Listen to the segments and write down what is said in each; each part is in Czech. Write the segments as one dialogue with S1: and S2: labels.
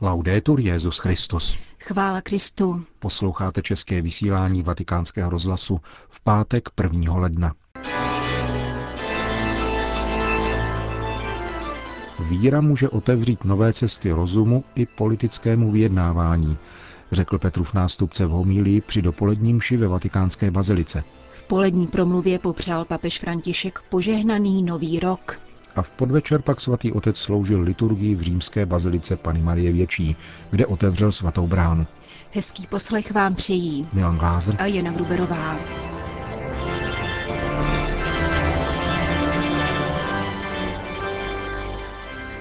S1: Laudetur Jezus Christus.
S2: Chvála Kristu.
S1: Posloucháte české vysílání Vatikánského rozhlasu v pátek 1. ledna. Víra může otevřít nové cesty rozumu i politickému vyjednávání, řekl Petrův nástupce v homílii při dopoledním ši ve vatikánské bazilice.
S2: V polední promluvě popřál papež František požehnaný nový rok
S1: a v podvečer pak svatý otec sloužil liturgii v římské bazilice Pany Marie Větší, kde otevřel svatou bránu.
S2: Hezký poslech vám přejí
S1: Milan Glázer
S2: a Jana Gruberová.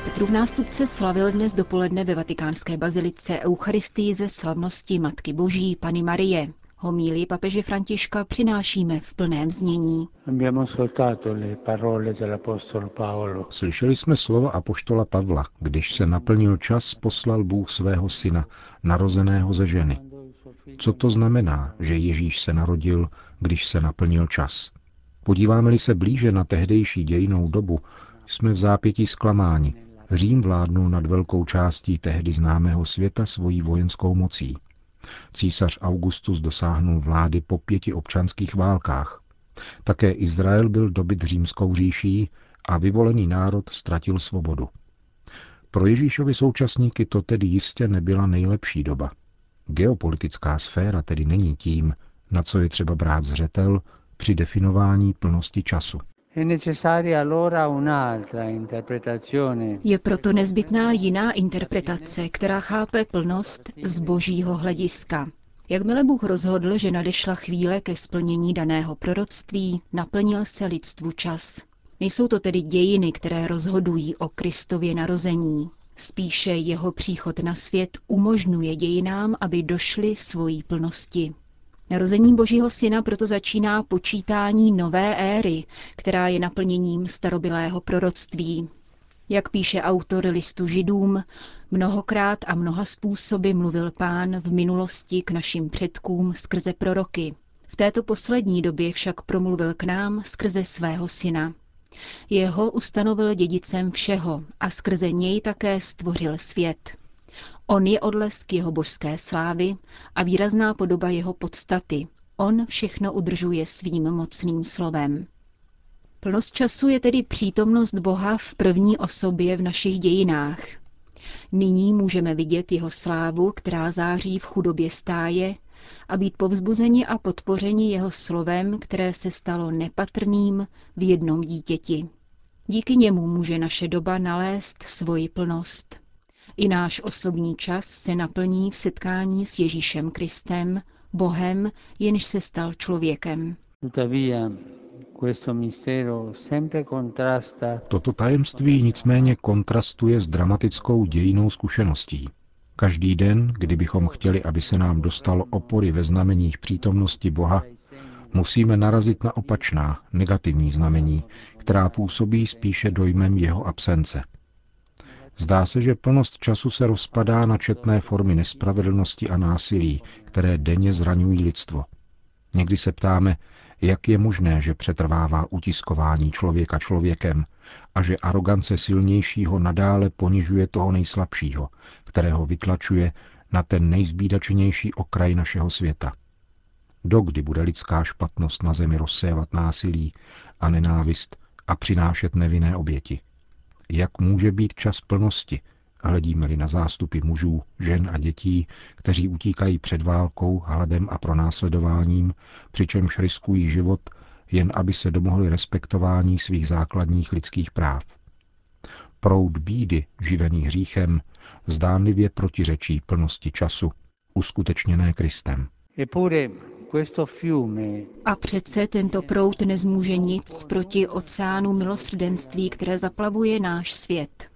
S2: Petrův nástupce slavil dnes dopoledne ve vatikánské bazilice Eucharistii ze slavnosti Matky Boží Pany Marie. Homílii papeže Františka přinášíme v plném znění.
S1: Slyšeli jsme slova apoštola Pavla, když se naplnil čas, poslal Bůh svého syna, narozeného ze ženy. Co to znamená, že Ježíš se narodil, když se naplnil čas? Podíváme-li se blíže na tehdejší dějinou dobu, jsme v zápětí zklamáni. Řím vládnul nad velkou částí tehdy známého světa svojí vojenskou mocí. Císař Augustus dosáhnul vlády po pěti občanských válkách. Také Izrael byl dobyt římskou říší a vyvolený národ ztratil svobodu. Pro Ježíšovi současníky to tedy jistě nebyla nejlepší doba. Geopolitická sféra tedy není tím, na co je třeba brát zřetel při definování plnosti času.
S2: Je proto nezbytná jiná interpretace, která chápe plnost z božího hlediska. Jakmile Bůh rozhodl, že nadešla chvíle ke splnění daného proroctví, naplnil se lidstvu čas. Nejsou to tedy dějiny, které rozhodují o Kristově narození. Spíše jeho příchod na svět umožňuje dějinám, aby došly svojí plnosti. Narození Božího syna proto začíná počítání nové éry, která je naplněním starobilého proroctví. Jak píše autor listu židům, mnohokrát a mnoha způsoby mluvil pán v minulosti k našim předkům skrze proroky. V této poslední době však promluvil k nám skrze svého syna. Jeho ustanovil dědicem všeho a skrze něj také stvořil svět. On je odlesk jeho božské slávy a výrazná podoba jeho podstaty. On všechno udržuje svým mocným slovem. Plnost času je tedy přítomnost Boha v první osobě v našich dějinách. Nyní můžeme vidět jeho slávu, která září v chudobě stáje, a být povzbuzeni a podpořeni jeho slovem, které se stalo nepatrným v jednom dítěti. Díky němu může naše doba nalézt svoji plnost. I náš osobní čas se naplní v setkání s Ježíšem Kristem, Bohem, jenž se stal člověkem.
S1: Toto tajemství nicméně kontrastuje s dramatickou dějinou zkušeností. Každý den, kdybychom chtěli, aby se nám dostalo opory ve znameních přítomnosti Boha, musíme narazit na opačná, negativní znamení, která působí spíše dojmem jeho absence – Zdá se, že plnost času se rozpadá na četné formy nespravedlnosti a násilí, které denně zraňují lidstvo. Někdy se ptáme, jak je možné, že přetrvává utiskování člověka člověkem a že arogance silnějšího nadále ponižuje toho nejslabšího, kterého vytlačuje na ten nejzbídačenější okraj našeho světa. Dokdy bude lidská špatnost na zemi rozsévat násilí a nenávist a přinášet nevinné oběti? Jak může být čas plnosti, hledíme-li na zástupy mužů, žen a dětí, kteří utíkají před válkou, hladem a pronásledováním, přičemž riskují život, jen aby se domohli respektování svých základních lidských práv. Proud bídy, živený hříchem, zdánlivě protiřečí plnosti času, uskutečněné Kristem.
S2: A přece tento prout nezmůže nic proti oceánu milosrdenství, které zaplavuje náš svět.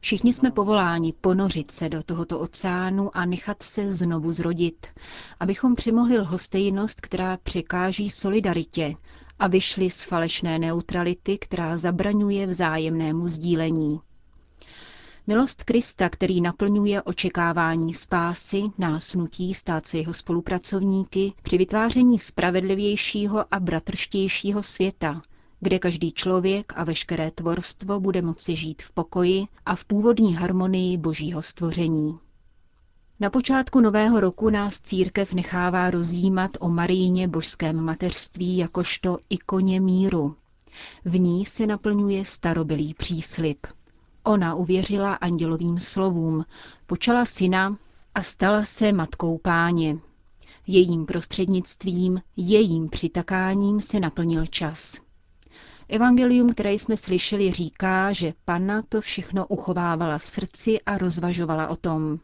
S2: Všichni jsme povoláni ponořit se do tohoto oceánu a nechat se znovu zrodit, abychom přimohli lhostejnost, která překáží solidaritě a vyšli z falešné neutrality, která zabraňuje vzájemnému sdílení. Milost Krista, který naplňuje očekávání spásy, nás nutí stát se jeho spolupracovníky při vytváření spravedlivějšího a bratrštějšího světa, kde každý člověk a veškeré tvorstvo bude moci žít v pokoji a v původní harmonii božího stvoření. Na počátku nového roku nás církev nechává rozjímat o Maríně božském mateřství jakožto ikoně míru. V ní se naplňuje starobylý příslip. Ona uvěřila andělovým slovům, počala syna a stala se matkou páně. Jejím prostřednictvím, jejím přitakáním se naplnil čas. Evangelium, které jsme slyšeli, říká, že panna to všechno uchovávala v srdci a rozvažovala o tom.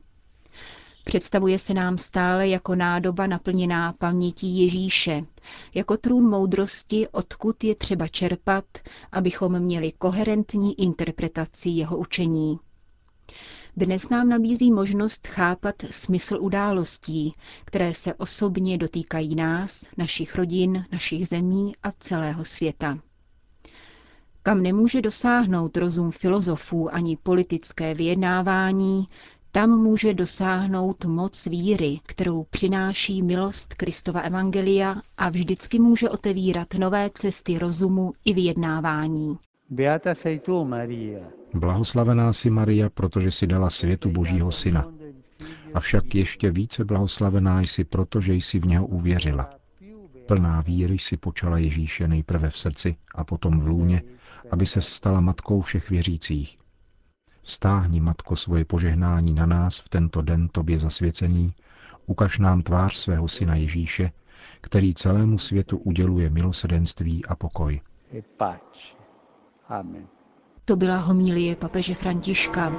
S2: Představuje se nám stále jako nádoba naplněná pamětí Ježíše, jako trůn moudrosti, odkud je třeba čerpat, abychom měli koherentní interpretaci jeho učení. Dnes nám nabízí možnost chápat smysl událostí, které se osobně dotýkají nás, našich rodin, našich zemí a celého světa. Kam nemůže dosáhnout rozum filozofů ani politické vyjednávání, tam může dosáhnout moc víry, kterou přináší milost Kristova Evangelia a vždycky může otevírat nové cesty rozumu i vyjednávání.
S1: Beata sei tu, Maria. Blahoslavená si Maria, protože si dala světu Božího Syna. Avšak ještě více blahoslavená jsi, protože jsi v něho uvěřila. Plná víry si počala Ježíše nejprve v srdci a potom v lůně, aby se stala matkou všech věřících. Stáhni, Matko, svoje požehnání na nás v tento den Tobě zasvěcený, ukaž nám tvář svého Syna Ježíše, který celému světu uděluje milosedenství a pokoj.
S2: Amen. To byla homilie papeže Františka.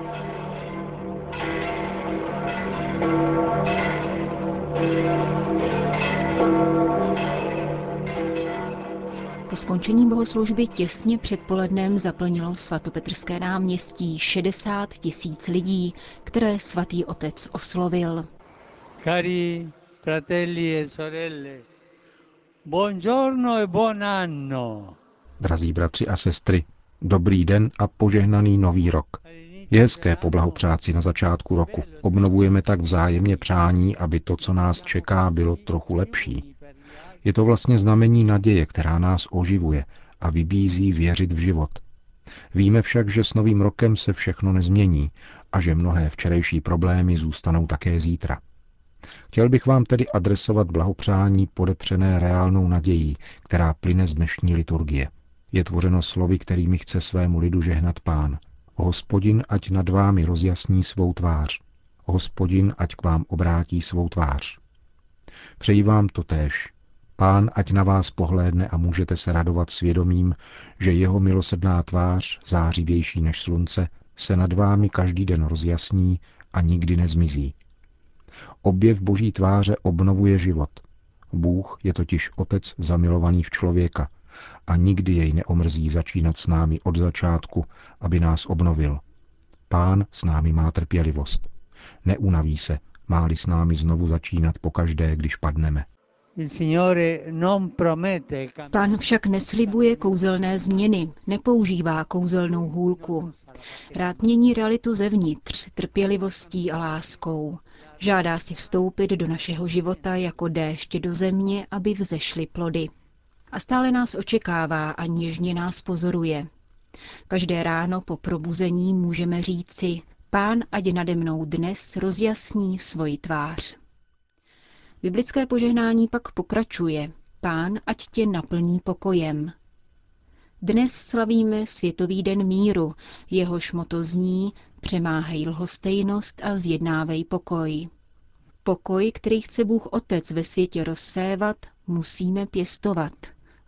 S2: Po skončení bohoslužby těsně před polednem zaplnilo svatopetrské náměstí 60 tisíc lidí, které svatý otec oslovil. Cari fratelli e sorelle,
S1: buongiorno e buon anno. Drazí bratři a sestry, dobrý den a požehnaný nový rok. Je hezké poblahopřát si na začátku roku. Obnovujeme tak vzájemně přání, aby to, co nás čeká, bylo trochu lepší. Je to vlastně znamení naděje, která nás oživuje a vybízí věřit v život. Víme však, že s novým rokem se všechno nezmění a že mnohé včerejší problémy zůstanou také zítra. Chtěl bych vám tedy adresovat blahopřání podepřené reálnou nadějí, která plyne z dnešní liturgie. Je tvořeno slovy, kterými chce svému lidu žehnat pán. Hospodin, ať nad vámi rozjasní svou tvář. Hospodin, ať k vám obrátí svou tvář. Přeji vám to též, Pán ať na vás pohlédne a můžete se radovat svědomím, že jeho milosrdná tvář, zářivější než slunce, se nad vámi každý den rozjasní a nikdy nezmizí. Objev boží tváře obnovuje život. Bůh je totiž otec zamilovaný v člověka a nikdy jej neomrzí začínat s námi od začátku, aby nás obnovil. Pán s námi má trpělivost. Neunaví se, má-li s námi znovu začínat pokaždé, když padneme.
S2: Pán však neslibuje kouzelné změny, nepoužívá kouzelnou hůlku. Rád mění realitu zevnitř, trpělivostí a láskou. Žádá si vstoupit do našeho života jako déšť do země, aby vzešly plody. A stále nás očekává a něžně nás pozoruje. Každé ráno po probuzení můžeme říci, Pán ať nade mnou dnes rozjasní svoji tvář. Biblické požehnání pak pokračuje. Pán ať tě naplní pokojem. Dnes slavíme Světový den míru, jehož moto zní přemáhej lhostejnost a zjednávej pokoj. Pokoj, který chce Bůh Otec ve světě rozsévat, musíme pěstovat.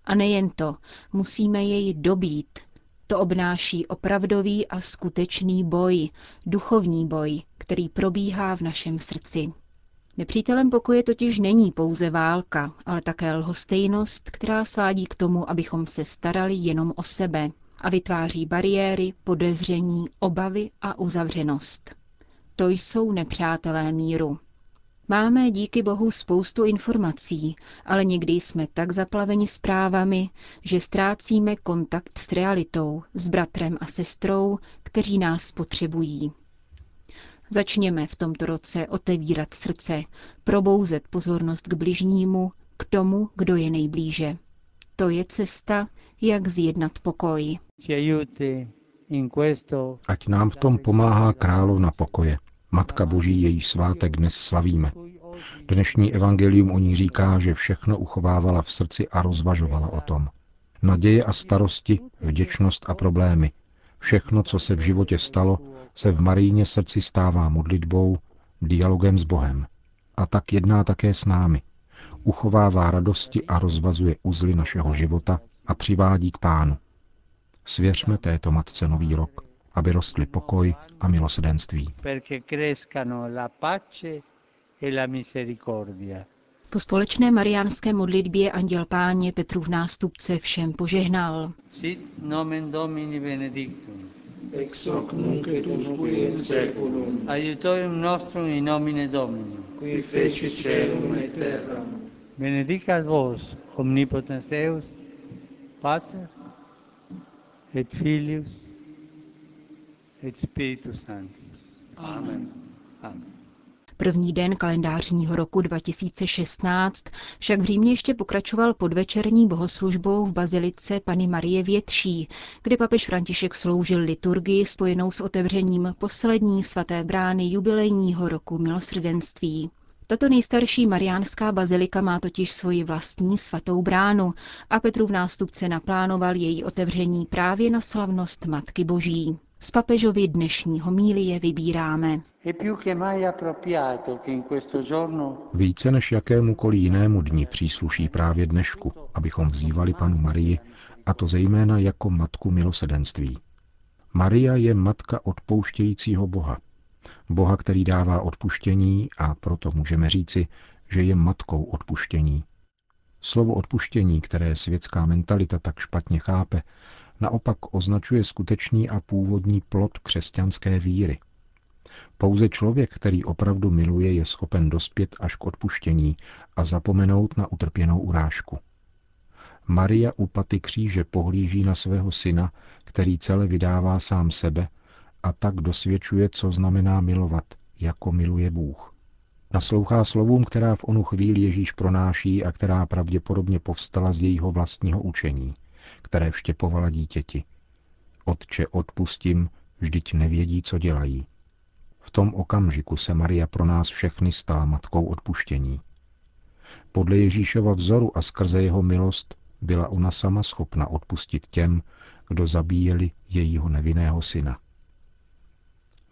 S2: A nejen to, musíme jej dobít. To obnáší opravdový a skutečný boj, duchovní boj, který probíhá v našem srdci. Nepřítelem pokoje totiž není pouze válka, ale také lhostejnost, která svádí k tomu, abychom se starali jenom o sebe a vytváří bariéry, podezření, obavy a uzavřenost. To jsou nepřátelé míru. Máme díky Bohu spoustu informací, ale někdy jsme tak zaplaveni zprávami, že ztrácíme kontakt s realitou, s bratrem a sestrou, kteří nás potřebují. Začněme v tomto roce otevírat srdce, probouzet pozornost k bližnímu, k tomu, kdo je nejblíže. To je cesta, jak zjednat pokoj.
S1: Ať nám v tom pomáhá královna pokoje, Matka Boží, její svátek dnes slavíme. Dnešní evangelium o ní říká, že všechno uchovávala v srdci a rozvažovala o tom. Naděje a starosti, vděčnost a problémy, všechno, co se v životě stalo, se v Maríně srdci stává modlitbou, dialogem s Bohem. A tak jedná také s námi. Uchovává radosti a rozvazuje uzly našeho života a přivádí k pánu. Svěřme této matce nový rok, aby rostly pokoj a milosedenství.
S2: E po společné mariánské modlitbě anděl páně v nástupce všem požehnal. Sit nomen Domini benedictum. Ex hoc nunc et usque in seculum. Aiutorium nostrum in nomine Domini. Qui feci celum et terra. Benedicat vos, omnipotens Deus, Pater, et Filius, et Spiritus Sanctus. Amen. Amen. První den kalendářního roku 2016 však v Římě ještě pokračoval podvečerní bohoslužbou v bazilice Pany Marie Větší, kde papež František sloužil liturgii spojenou s otevřením poslední svaté brány jubilejního roku milosrdenství. Tato nejstarší mariánská bazilika má totiž svoji vlastní svatou bránu a Petru v nástupce naplánoval její otevření právě na slavnost Matky Boží. Z papežovi dnešní homílie vybíráme.
S1: Více než jakémukoliv jinému dni přísluší právě dnešku, abychom vzývali panu Marii, a to zejména jako matku milosedenství. Maria je matka odpouštějícího Boha. Boha, který dává odpuštění a proto můžeme říci, že je matkou odpuštění. Slovo odpuštění, které světská mentalita tak špatně chápe, naopak označuje skutečný a původní plod křesťanské víry. Pouze člověk, který opravdu miluje, je schopen dospět až k odpuštění a zapomenout na utrpěnou urážku. Maria u paty kříže pohlíží na svého syna, který celé vydává sám sebe a tak dosvědčuje, co znamená milovat, jako miluje Bůh. Naslouchá slovům, která v onu chvíli Ježíš pronáší a která pravděpodobně povstala z jejího vlastního učení – které vštěpovala dítěti. Otče, odpustím, vždyť nevědí, co dělají. V tom okamžiku se Maria pro nás všechny stala matkou odpuštění. Podle Ježíšova vzoru a skrze jeho milost byla ona sama schopna odpustit těm, kdo zabíjeli jejího nevinného syna.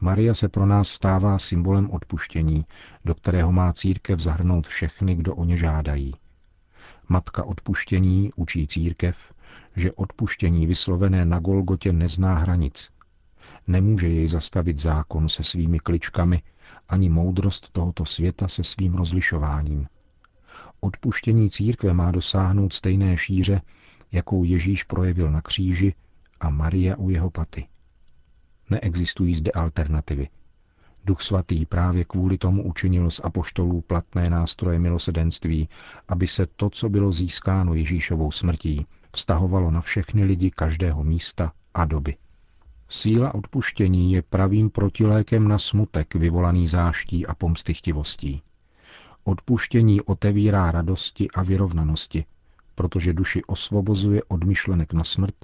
S1: Maria se pro nás stává symbolem odpuštění, do kterého má církev zahrnout všechny, kdo o ně žádají. Matka odpuštění učí církev, že odpuštění vyslovené na Golgotě nezná hranic. Nemůže jej zastavit zákon se svými kličkami, ani moudrost tohoto světa se svým rozlišováním. Odpuštění církve má dosáhnout stejné šíře, jakou Ježíš projevil na kříži a Maria u jeho paty. Neexistují zde alternativy. Duch svatý právě kvůli tomu učinil z apoštolů platné nástroje milosedenství, aby se to, co bylo získáno Ježíšovou smrtí, vztahovalo na všechny lidi každého místa a doby. Síla odpuštění je pravým protilékem na smutek vyvolaný záští a pomstychtivostí. Odpuštění otevírá radosti a vyrovnanosti, protože duši osvobozuje od myšlenek na smrt,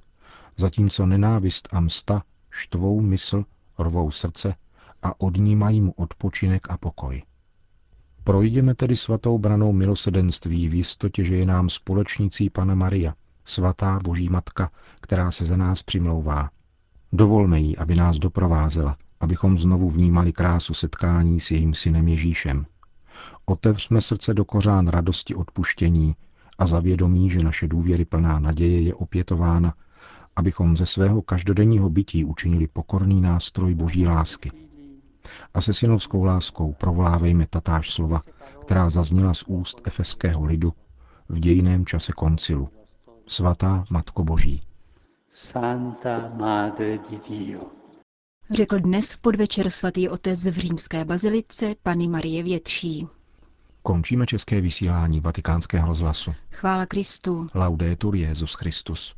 S1: zatímco nenávist a msta štvou mysl, rvou srdce a odnímají mu odpočinek a pokoj. Projdeme tedy svatou branou milosedenství v jistotě, že je nám společnící Pana Maria, svatá Boží Matka, která se za nás přimlouvá. Dovolme jí, aby nás doprovázela, abychom znovu vnímali krásu setkání s jejím synem Ježíšem. Otevřme srdce do kořán radosti odpuštění a zavědomí, že naše důvěry plná naděje je opětována, abychom ze svého každodenního bytí učinili pokorný nástroj Boží lásky. A se synovskou láskou provolávejme tatáž slova, která zazněla z úst efeského lidu v dějiném čase koncilu – svatá Matko Boží. Santa Madre di Dio.
S2: Řekl dnes v podvečer svatý otec v římské bazilice Pany Marie Větší.
S1: Končíme české vysílání vatikánského rozhlasu.
S2: Chvála Kristu.
S1: Laudetur Jezus Christus.